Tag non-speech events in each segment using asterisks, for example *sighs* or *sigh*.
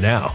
now.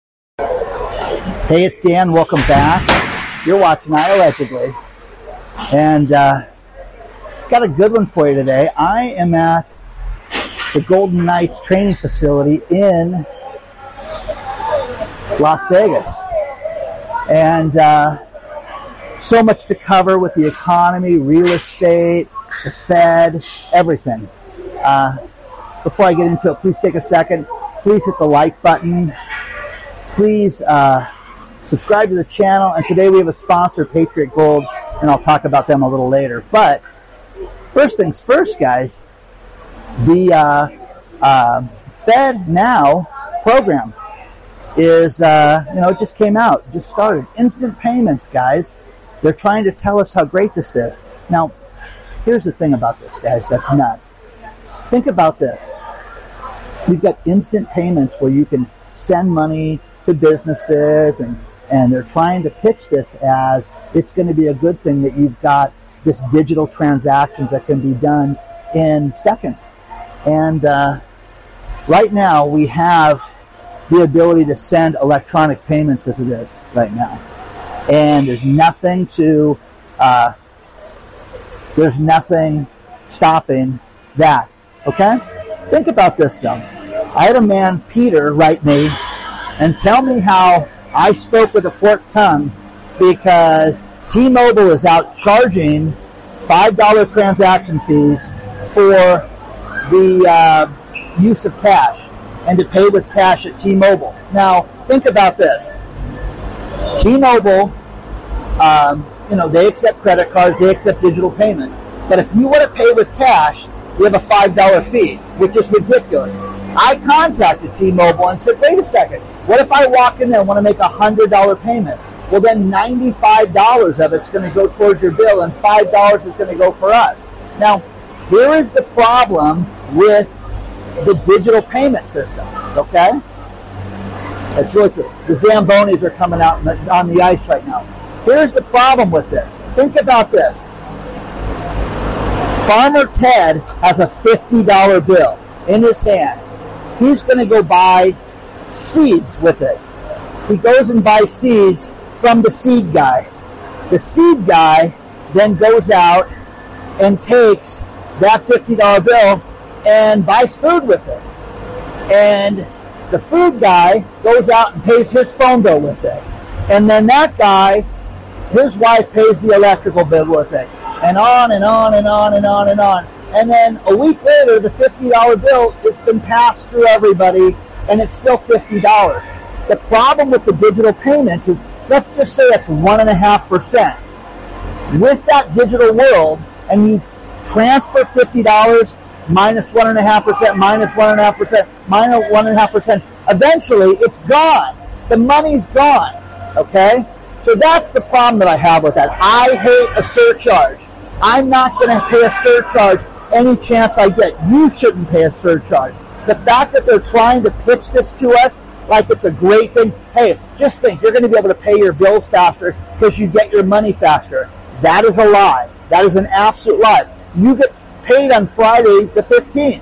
Hey, it's Dan. Welcome back. You're watching iAllegedly. And uh, got a good one for you today. I am at the Golden Knights training facility in Las Vegas. And uh, so much to cover with the economy, real estate, the Fed, everything. Uh, before I get into it, please take a second. Please hit the like button. Please uh, subscribe to the channel. And today we have a sponsor, Patriot Gold, and I'll talk about them a little later. But first things first, guys, the uh, uh, FedNow program is, uh, you know, it just came out, just started. Instant payments, guys. They're trying to tell us how great this is. Now, here's the thing about this, guys, that's nuts. Think about this. We've got instant payments where you can send money to businesses and, and they're trying to pitch this as it's going to be a good thing that you've got this digital transactions that can be done in seconds. And uh, right now we have the ability to send electronic payments as it is right now. And there's nothing to, uh, there's nothing stopping that. Okay? Think about this though. I had a man, Peter, write me and tell me how I spoke with a forked tongue because T-Mobile is out charging $5 transaction fees for the uh, use of cash and to pay with cash at T-Mobile. Now, think about this. T-Mobile, um, you know, they accept credit cards, they accept digital payments. But if you want to pay with cash, you have a $5 fee, which is ridiculous. I contacted T-Mobile and said, wait a second, what if I walk in there and want to make a $100 payment? Well, then $95 of it's going to go towards your bill and $5 is going to go for us. Now, here is the problem with the digital payment system, okay? It's really. The Zambonis are coming out on the ice right now. Here's the problem with this. Think about this. Farmer Ted has a $50 bill in his hand. He's going to go buy seeds with it. He goes and buys seeds from the seed guy. The seed guy then goes out and takes that $50 bill and buys food with it. And the food guy goes out and pays his phone bill with it. And then that guy, his wife pays the electrical bill with it. And on and on and on and on and on. And then a week later, the $50 bill has been passed through everybody and it's still $50. The problem with the digital payments is, let's just say it's 1.5%. With that digital world, and you transfer $50 minus 1.5%, minus 1.5%, minus 1.5%, eventually it's gone. The money's gone. Okay? So that's the problem that I have with that. I hate a surcharge. I'm not going to pay a surcharge any chance I get. You shouldn't pay a surcharge. The fact that they're trying to pitch this to us like it's a great thing. Hey, just think you're going to be able to pay your bills faster because you get your money faster. That is a lie. That is an absolute lie. You get paid on Friday the 15th.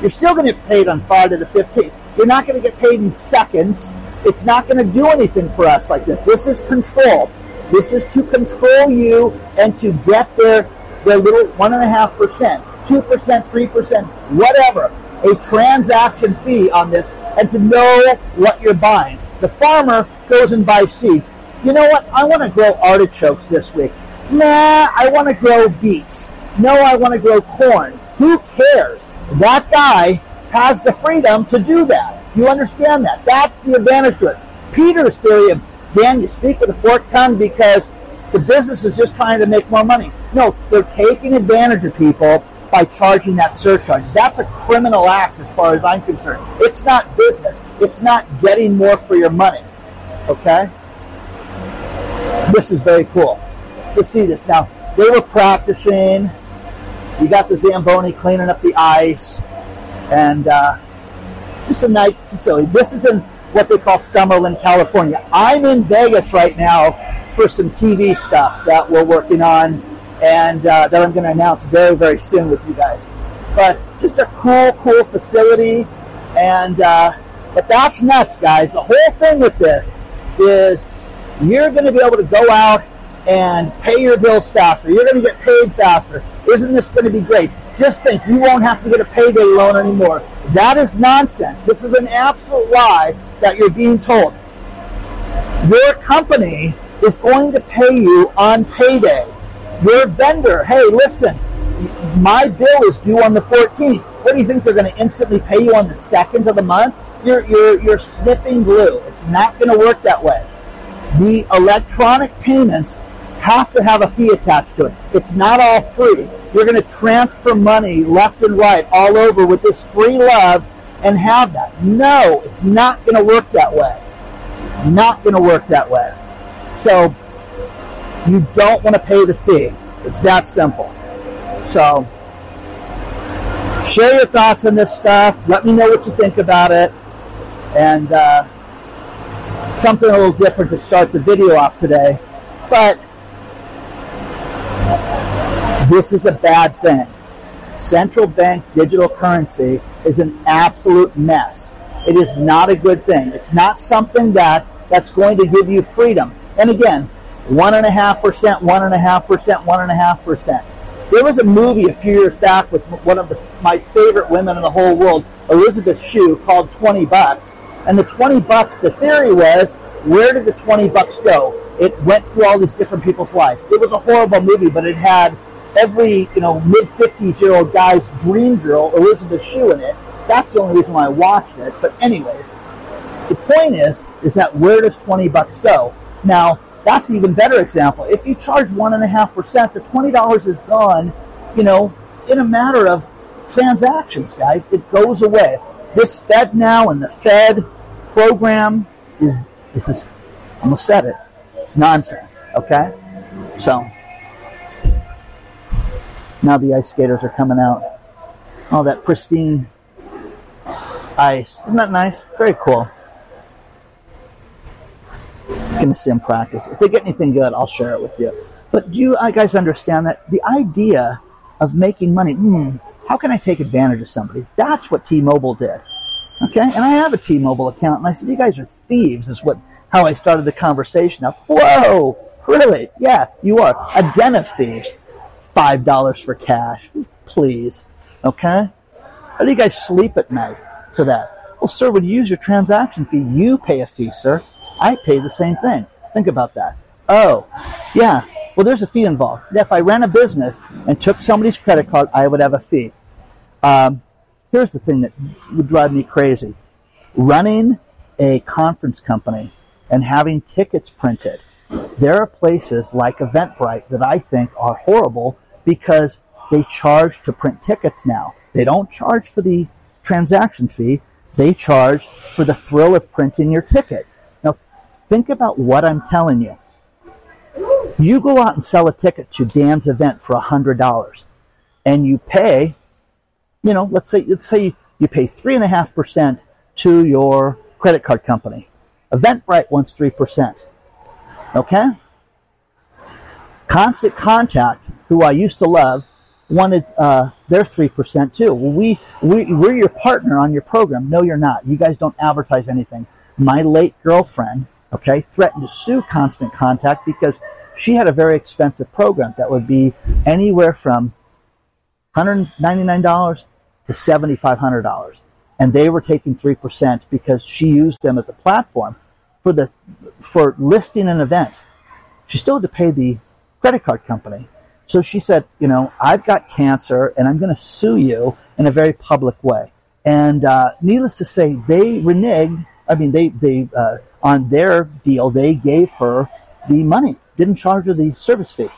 You're still going to get paid on Friday the 15th. You're not going to get paid in seconds. It's not going to do anything for us like this. This is control. This is to control you and to get their, their little 1.5%, 2%, 3%, whatever, a transaction fee on this and to know what you're buying. The farmer goes and buys seeds. You know what? I want to grow artichokes this week. Nah, I want to grow beets. No, I want to grow corn. Who cares? That guy has the freedom to do that. You understand that? That's the advantage to it. Peter's theory of, Dan, you speak with a forked tongue because the business is just trying to make more money. No, they're taking advantage of people by charging that surcharge. That's a criminal act as far as I'm concerned. It's not business. It's not getting more for your money. Okay? This is very cool to see this. Now, they were practicing. You got the Zamboni cleaning up the ice. And uh, just a nice facility. This is in what they call Summerlin, California. I'm in Vegas right now for some TV stuff that we're working on and uh, that I'm going to announce very, very soon with you guys. But just a cool, cool facility. And, uh, but that's nuts, guys. The whole thing with this is you're going to be able to go out and pay your bills faster. You're going to get paid faster. Isn't this going to be great? Just think, you won't have to get a payday loan anymore. That is nonsense. This is an absolute lie that you're being told. Your company is going to pay you on payday. Your vendor, hey, listen, my bill is due on the 14th. What do you think they're going to instantly pay you on the second of the month? You're, you're, you're sniffing glue. It's not going to work that way. The electronic payments have to have a fee attached to it. It's not all free. You're going to transfer money left and right all over with this free love and have that. No, it's not going to work that way. Not going to work that way. So you don't want to pay the fee. It's that simple. So share your thoughts on this stuff. Let me know what you think about it. And uh, something a little different to start the video off today. But this is a bad thing. Central bank digital currency is an absolute mess. It is not a good thing. It's not something that that's going to give you freedom. And again, one and a half percent, one and a half percent, one and a half percent. There was a movie a few years back with one of the, my favorite women in the whole world, Elizabeth Shue, called 20 Bucks. And the 20 bucks, the theory was, where did the 20 bucks go? It went through all these different people's lives. It was a horrible movie, but it had every, you know, mid 50s year old guy's dream girl, Elizabeth Shue, in it. That's the only reason why I watched it. But anyways, the point is, is that where does 20 bucks go? Now, that's an even better example. If you charge one and a half percent, the twenty dollars is gone, you know, in a matter of transactions, guys. It goes away. This FedNow and the Fed program is is just I'm gonna set it. It's nonsense. Okay? So now the ice skaters are coming out. All that pristine ice. Isn't that nice? Very cool going to see them practice. If they get anything good, I'll share it with you. But do you guys understand that the idea of making money? Hmm, how can I take advantage of somebody? That's what T-Mobile did. Okay, and I have a T-Mobile account, and I said, "You guys are thieves." Is what how I started the conversation. Now, whoa, really? Yeah, you are a den of thieves. Five dollars for cash, please. Okay, how do you guys sleep at night for that? Well, sir, would you use your transaction fee? You pay a fee, sir. I pay the same thing. Think about that. Oh, yeah. Well, there's a fee involved. If I ran a business and took somebody's credit card, I would have a fee. Um, here's the thing that would drive me crazy running a conference company and having tickets printed. There are places like Eventbrite that I think are horrible because they charge to print tickets now. They don't charge for the transaction fee, they charge for the thrill of printing your ticket. Think about what I'm telling you. You go out and sell a ticket to Dan's event for $100 and you pay, you know, let's say, let's say you pay 3.5% to your credit card company. Eventbrite wants 3%. Okay? Constant Contact, who I used to love, wanted uh, their 3% too. Well, we, we, we're your partner on your program. No, you're not. You guys don't advertise anything. My late girlfriend okay, threatened to sue Constant Contact because she had a very expensive program that would be anywhere from $199 to $7,500. And they were taking 3% because she used them as a platform for the, for listing an event. She still had to pay the credit card company. So she said, you know, I've got cancer and I'm going to sue you in a very public way. And uh, needless to say, they reneged. I mean, they they uh, on their deal, they gave her the money, didn't charge her the service fee.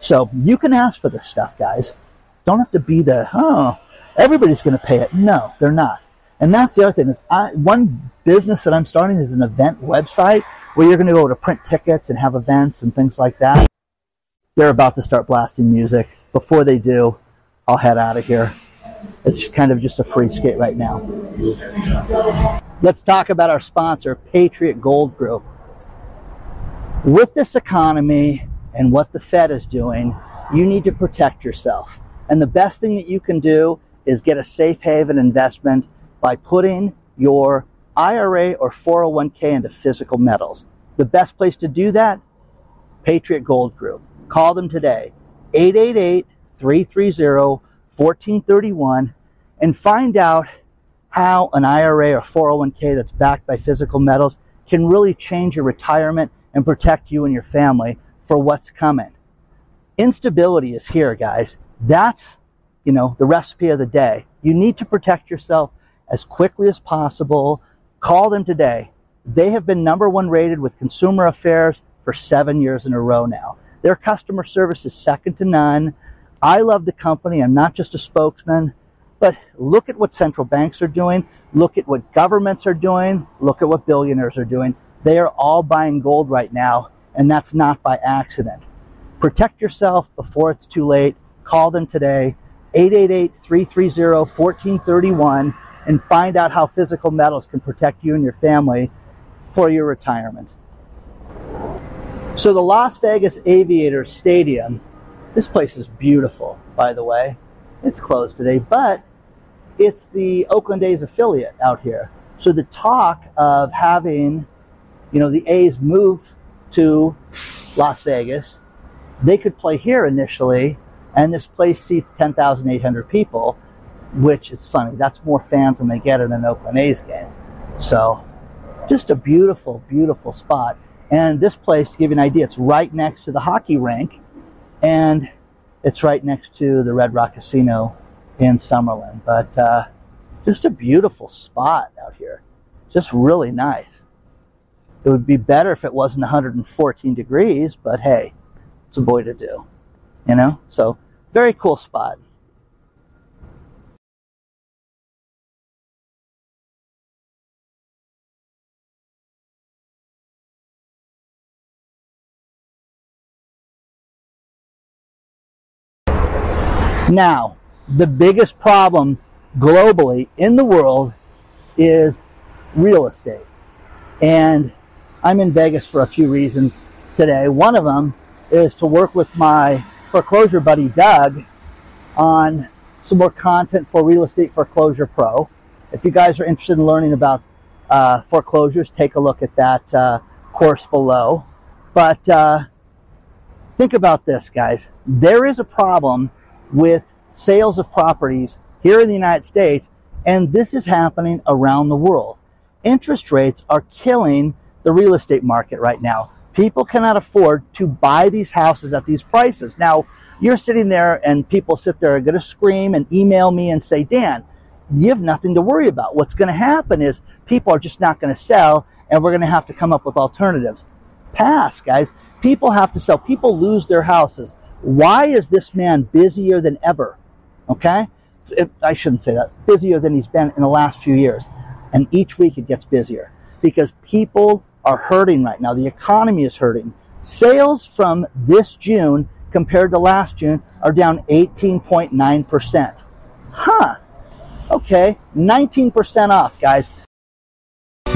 So you can ask for this stuff, guys. Don't have to be the, oh, everybody's going to pay it. No, they're not. And that's the other thing is I, one business that I'm starting is an event website where you're going to go to print tickets and have events and things like that. They're about to start blasting music. Before they do, I'll head out of here. It's kind of just a free skate right now. Let's talk about our sponsor, Patriot Gold Group. With this economy and what the Fed is doing, you need to protect yourself. And the best thing that you can do is get a safe haven investment by putting your IRA or 401k into physical metals. The best place to do that, Patriot Gold Group. Call them today, 888 330 1431, and find out how an IRA or 401k that's backed by physical metals can really change your retirement and protect you and your family for what's coming. Instability is here, guys. That's, you know, the recipe of the day. You need to protect yourself as quickly as possible. Call them today. They have been number one rated with Consumer Affairs for seven years in a row now. Their customer service is second to none. I love the company. I'm not just a spokesman, but look at what central banks are doing. Look at what governments are doing. Look at what billionaires are doing. They are all buying gold right now, and that's not by accident. Protect yourself before it's too late. Call them today, 888 330 1431, and find out how physical metals can protect you and your family for your retirement. So, the Las Vegas Aviators Stadium this place is beautiful, by the way. It's closed today, but it's the Oakland A's affiliate out here. So the talk of having, you know, the A's move to Las Vegas, they could play here initially, and this place seats 10,800 people, which it's funny. That's more fans than they get in an Oakland A's game. So just a beautiful, beautiful spot. And this place, to give you an idea, it's right next to the hockey rink and it's right next to the Red Rock Casino in Summerlin. But uh, just a beautiful spot out here, just really nice. It would be better if it wasn't 114 degrees, but hey, it's a boy to do, you know. So very cool spot. Now, the biggest problem globally in the world is real estate. And I'm in Vegas for a few reasons today. One of them is to work with my foreclosure buddy Doug on some more content for Real Estate Foreclosure Pro. If you guys are interested in learning about uh, foreclosures, take a look at that uh, course below. But uh, think about this, guys. There is a problem with sales of properties here in the United States, and this is happening around the world. Interest rates are killing the real estate market right now. People cannot afford to buy these houses at these prices. Now, you're sitting there and people sit there are going to scream and email me and say, Dan, you have nothing to worry about. What's going to happen is people are just not going to sell and we're going to have to come up with alternatives. Pass, guys. People have to sell. People lose their houses. Why is this man busier than ever? Okay? It, I shouldn't say that. Busier than he's been in the last few years. And each week it gets busier because people are hurting right now. The economy is hurting. Sales from this June compared to last June are down 18.9%. Huh. Okay. 19% off, guys.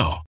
now.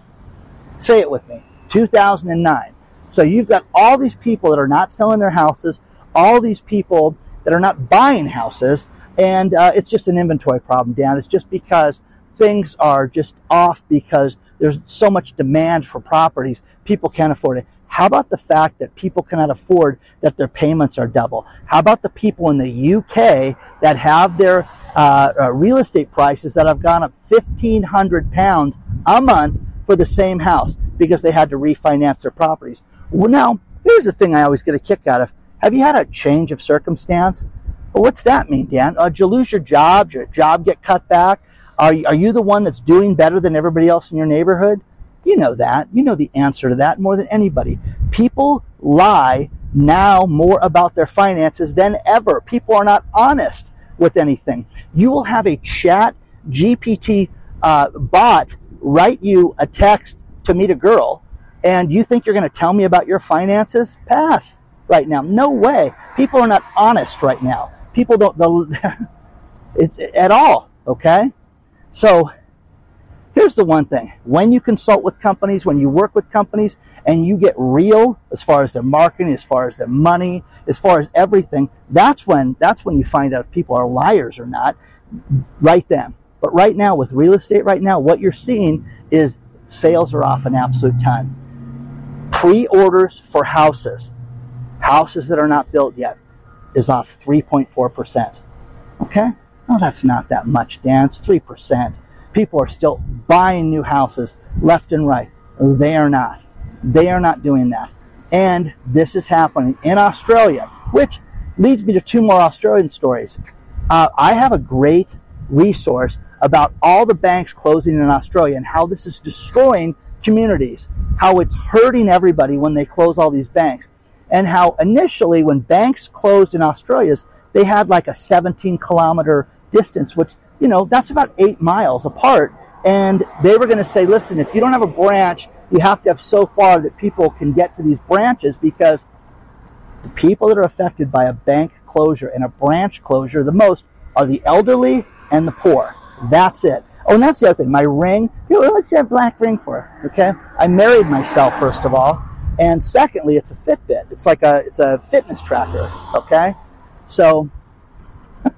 Say it with me. 2009. So you've got all these people that are not selling their houses, all these people that are not buying houses, and uh, it's just an inventory problem, Dan. It's just because things are just off because there's so much demand for properties, people can't afford it. How about the fact that people cannot afford that their payments are double? How about the people in the UK that have their uh, uh, real estate prices that have gone up 1,500 pounds a month for the same house because they had to refinance their properties. Well, now, here's the thing I always get a kick out of. Have you had a change of circumstance? Well, what's that mean, Dan? Uh, did you lose your job? Did your job get cut back? Are you, are you the one that's doing better than everybody else in your neighborhood? You know that. You know the answer to that more than anybody. People lie now more about their finances than ever. People are not honest with anything. You will have a chat GPT uh, bot write you a text to meet a girl and you think you're going to tell me about your finances? Pass right now. No way. People are not honest right now. People don't, *laughs* it's at all. Okay. So here's the one thing. When you consult with companies, when you work with companies and you get real as far as their marketing, as far as their money, as far as everything, that's when, that's when you find out if people are liars or not right then. But right now, with real estate, right now, what you're seeing is sales are off an absolute ton. Pre orders for houses, houses that are not built yet, is off 3.4%. Okay? Well, that's not that much, Dan. It's 3%. People are still buying new houses left and right. They are not. They are not doing that. And this is happening in Australia, which leads me to two more Australian stories. Uh, I have a great resource about all the banks closing in Australia and how this is destroying communities, how it's hurting everybody when they close all these banks, and how initially when banks closed in Australia, they had like a 17 kilometer distance, which, you know, that's about eight miles apart. And they were going to say, listen, if you don't have a branch, you have to have so far that people can get to these branches because the people that are affected by a bank closure and a branch closure the most are the elderly and the poor. That's it. Oh, and that's the other thing. My ring, people, what's that black ring for? Okay. I married myself, first of all. And secondly, it's a Fitbit. It's like a, it's a fitness tracker. Okay. So *laughs*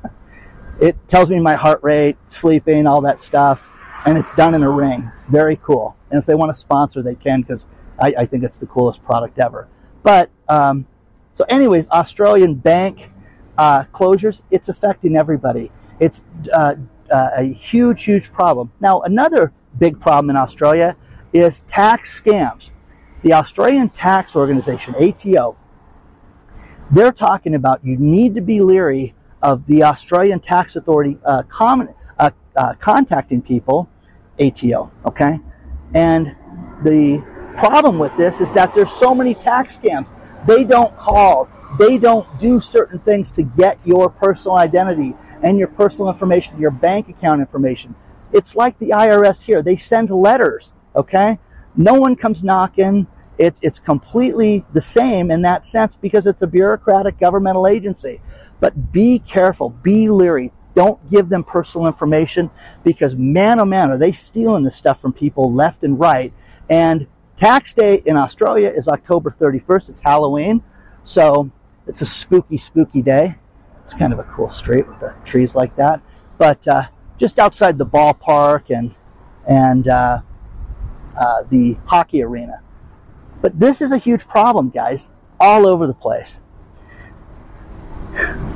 it tells me my heart rate, sleeping, all that stuff. And it's done in a ring. It's very cool. And if they want to sponsor, they can because I, I, think it's the coolest product ever. But, um, so anyways, Australian bank, uh, closures, it's affecting everybody. It's, uh, uh, a huge, huge problem. Now, another big problem in Australia is tax scams. The Australian Tax Organization, ATO, they're talking about you need to be leery of the Australian Tax Authority uh, common, uh, uh, contacting people, ATO, okay? And the problem with this is that there's so many tax scams. They don't call, they don't do certain things to get your personal identity and your personal information, your bank account information. It's like the IRS here. They send letters, okay? No one comes knocking. It's, it's completely the same in that sense because it's a bureaucratic governmental agency. But be careful, be leery. Don't give them personal information because man oh man are they stealing this stuff from people left and right. And tax day in Australia is October 31st. It's Halloween. So it's a spooky, spooky day. It's kind of a cool street with the trees like that. But uh, just outside the ballpark and and uh, uh, the hockey arena. But this is a huge problem, guys, all over the place.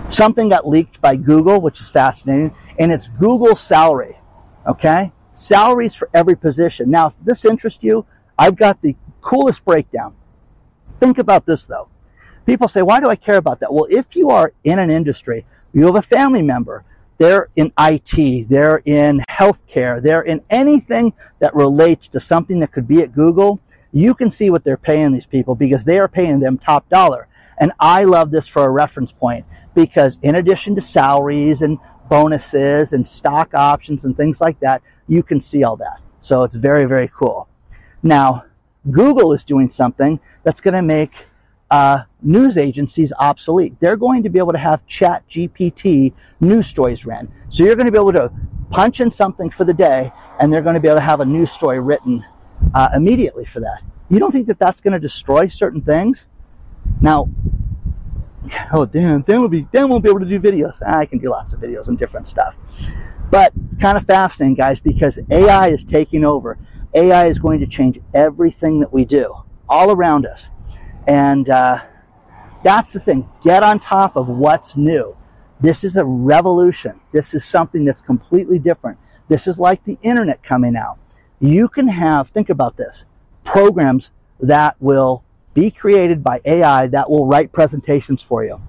Something got leaked by Google, which is fascinating, and it's Google salary. Okay? Salaries for every position. Now, if this interests you, I've got the coolest breakdown. Think about this though. People say, why do I care about that? Well, if you are in an industry, you have a family member, they're in IT, they're in healthcare, they're in anything that relates to something that could be at Google, you can see what they're paying these people because they are paying them top dollar. And I love this for a reference point because in addition to salaries and bonuses and stock options and things like that, you can see all that. So it's very, very cool. Now, Google is doing something that's going to make uh, news agencies obsolete. They're going to be able to have ChatGPT news stories ran. So you're going to be able to punch in something for the day and they're going to be able to have a news story written uh, immediately for that. You don't think that that's going to destroy certain things? Now, oh damn, then we'll be then we'll be able to do videos. I can do lots of videos and different stuff. But it's kind of fascinating, guys, because AI is taking over. AI is going to change everything that we do all around us. And uh, that's the thing. Get on top of what's new. This is a revolution. This is something that's completely different. This is like the internet coming out. You can have, think about this, programs that will be created by AI that will write presentations for you.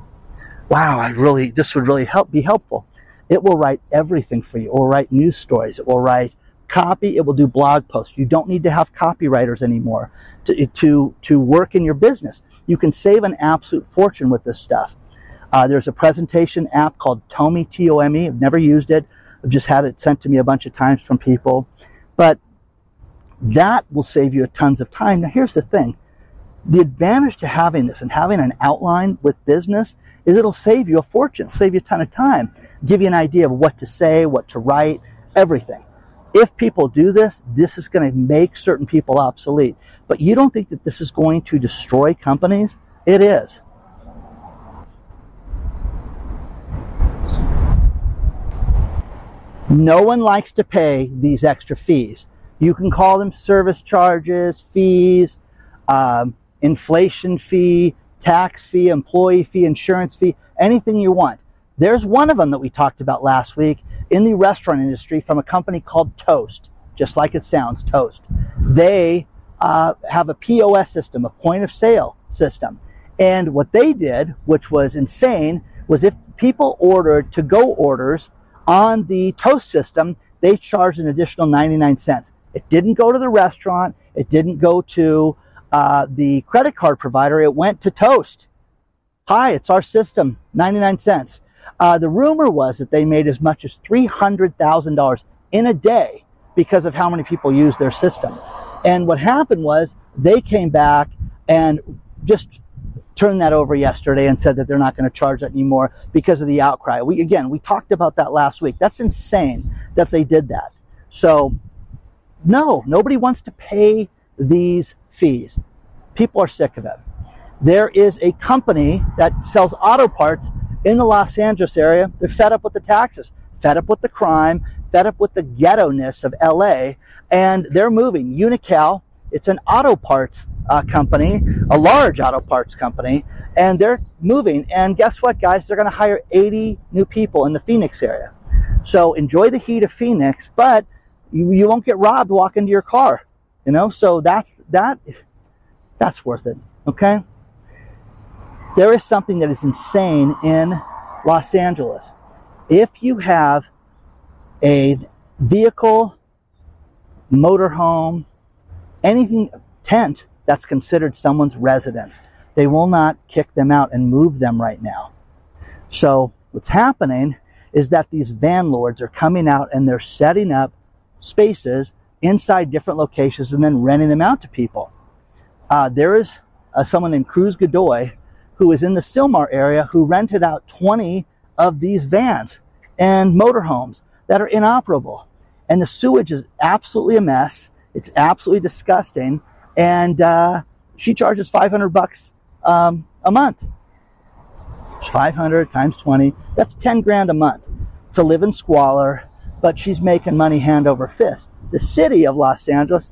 Wow, I really, this would really help, be helpful. It will write everything for you. It will write news stories. It will write copy. It will do blog posts. You don't need to have copywriters anymore to, to, to work in your business. You can save an absolute fortune with this stuff. Uh, there's a presentation app called Tome, T-O-M-E. I've never used it. I've just had it sent to me a bunch of times from people. But that will save you tons of time. Now here's the thing. The advantage to having this and having an outline with business is it'll save you a fortune, save you a ton of time, give you an idea of what to say, what to write, everything if people do this, this is going to make certain people obsolete. But you don't think that this is going to destroy companies? It is. No one likes to pay these extra fees. You can call them service charges, fees, um, inflation fee, tax fee, employee fee, insurance fee, anything you want. There's one of them that we talked about last week, in the restaurant industry from a company called Toast, just like it sounds, Toast. They uh, have a POS system, a point of sale system. And what they did, which was insane, was if people ordered to go orders on the Toast system, they charged an additional 99 cents. It didn't go to the restaurant. It didn't go to uh, the credit card provider. It went to Toast. Hi, it's our system, 99 cents. Uh, the rumor was that they made as much as $300,000 in a day because of how many people use their system. And what happened was they came back and just turned that over yesterday and said that they're not going to charge that anymore because of the outcry. We again, we talked about that last week. That's insane that they did that. So, no, nobody wants to pay these fees. People are sick of it. There is a company that sells auto parts in the Los Angeles area. They're fed up with the taxes, fed up with the crime, fed up with the ghetto ness of LA, and they're moving. Unocal, it's an auto parts uh, company, a large auto parts company, and they're moving. And guess what, guys? They're going to hire 80 new people in the Phoenix area. So enjoy the heat of Phoenix, but you, you won't get robbed walking to your car. You know, so that's that. That's worth it. Okay. There is something that is insane in Los Angeles. If you have a vehicle, motorhome, anything, tent that's considered someone's residence, they will not kick them out and move them right now. So what's happening is that these van lords are coming out and they're setting up spaces inside different locations and then renting them out to people. Uh, there is uh, someone named Cruz Godoy who is in the Sylmar area who rented out 20 of these vans and motorhomes that are inoperable. And the sewage is absolutely a mess. It's absolutely disgusting. And uh, she charges 500 bucks um, a month. 500 times 20, that's 10 grand a month to live in squalor, but she's making money hand over fist. The city of Los Angeles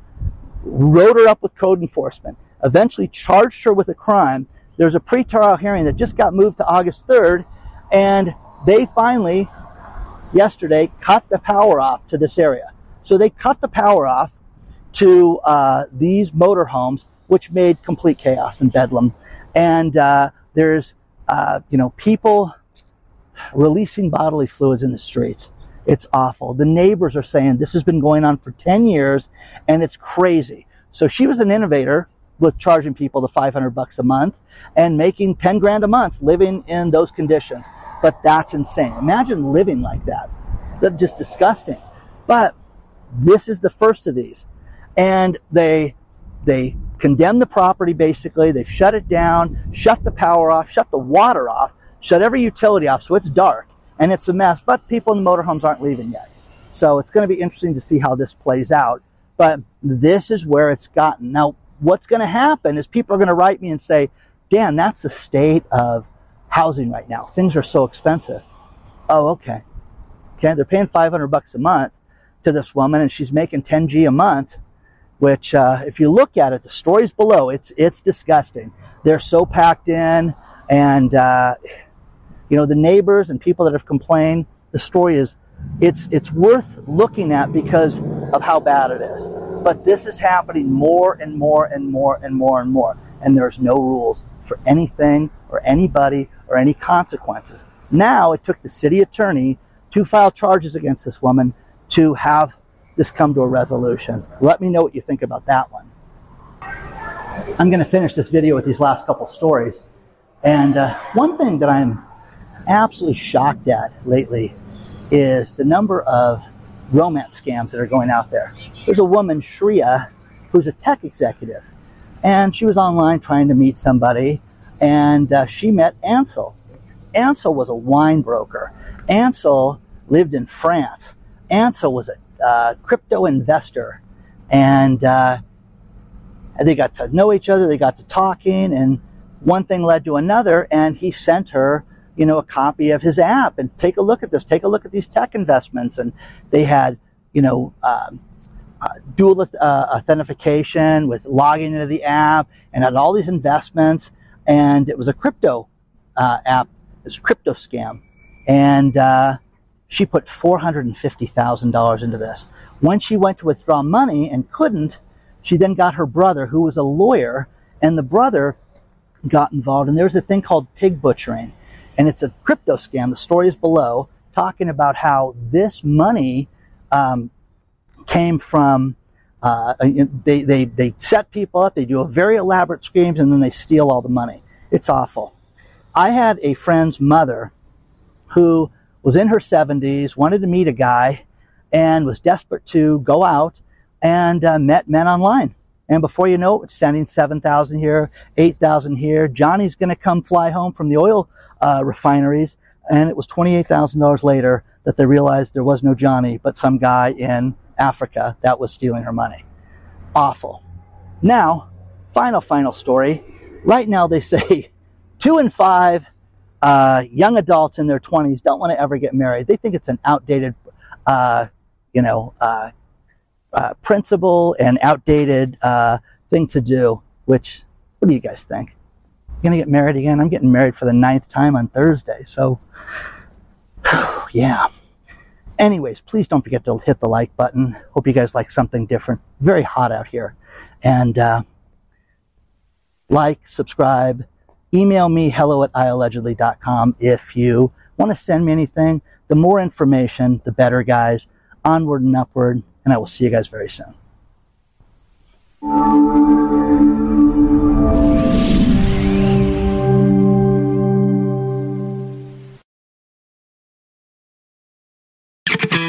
wrote her up with code enforcement, eventually charged her with a crime. There's a pre-trial hearing that just got moved to August 3rd, and they finally yesterday cut the power off to this area. So they cut the power off to uh, these motorhomes, which made complete chaos and bedlam. And uh, there's, uh, you know, people releasing bodily fluids in the streets. It's awful. The neighbors are saying this has been going on for 10 years and it's crazy. So she was an innovator with charging people the 500 bucks a month and making 10 grand a month living in those conditions. But that's insane. Imagine living like that. That's just disgusting. But this is the first of these. And they, they condemn the property basically. They've shut it down, shut the power off, shut the water off, shut every utility off so it's dark and it's a mess. But people in the motorhomes aren't leaving yet. So it's going to be interesting to see how this plays out. But this is where it's gotten. Now, what's going to happen is people are going to write me and say, Dan, that's the state of housing right now. Things are so expensive. Oh, okay. Okay, they're paying 500 bucks a month to this woman, and she's making 10 G a month. Which, uh, if you look at it, the stories below, it's it's disgusting. They're so packed in, and uh, you know the neighbors and people that have complained. The story is, it's it's worth looking at because of how bad it is. But this is happening more and more and more and more and more, and there's no rules for anything or anybody or any consequences. Now it took the city attorney to file charges against this woman to have this come to a resolution. Let me know what you think about that one. I'm going to finish this video with these last couple stories. And uh, one thing that I'm absolutely shocked at lately is the number of romance scams that are going out there. There's a woman, Shreya, who's a tech executive, and she was online trying to meet somebody, and uh, she met Ansel. Ansel was a wine broker. Ansel lived in France. Ansel was a uh, crypto investor, and uh, they got to know each other. They got to talking, and one thing led to another. And he sent her, you know, a copy of his app and take a look at this. Take a look at these tech investments, and they had, you know. Um, uh, dual uh, authentication with logging into the app and had all these investments and it was a crypto uh, app, this crypto scam, and uh, she put four hundred and fifty thousand dollars into this. When she went to withdraw money and couldn't, she then got her brother, who was a lawyer, and the brother got involved. And there was a thing called pig butchering, and it's a crypto scam. The story is below, talking about how this money um, came from uh, they, they, they set people up, they do a very elaborate schemes, and then they steal all the money. It's awful. I had a friend's mother who was in her 70s, wanted to meet a guy, and was desperate to go out and uh, met men online. And before you know it, it's sending 7,000 here, 8,000 here. Johnny's going to come fly home from the oil uh, refineries. And it was $28,000 later that they realized there was no Johnny, but some guy in Africa that was stealing her money. Awful. Now, final, final story. Right now, they say *laughs* two in five uh, young adults in their 20s don't want to ever get married. They think it's an outdated, uh, you know, uh, uh principle and outdated uh, thing to do. Which, what do you guys think? You gonna get married again? I'm getting married for the ninth time on Thursday. So, *sighs* yeah. Anyways, please don't forget to hit the like button. Hope you guys like something different. Very hot out here. And uh, like, subscribe, email me hello at iallegedly.com if you want to send me anything. The more information, the better, guys. Onward and upward. And I will see you guys very soon.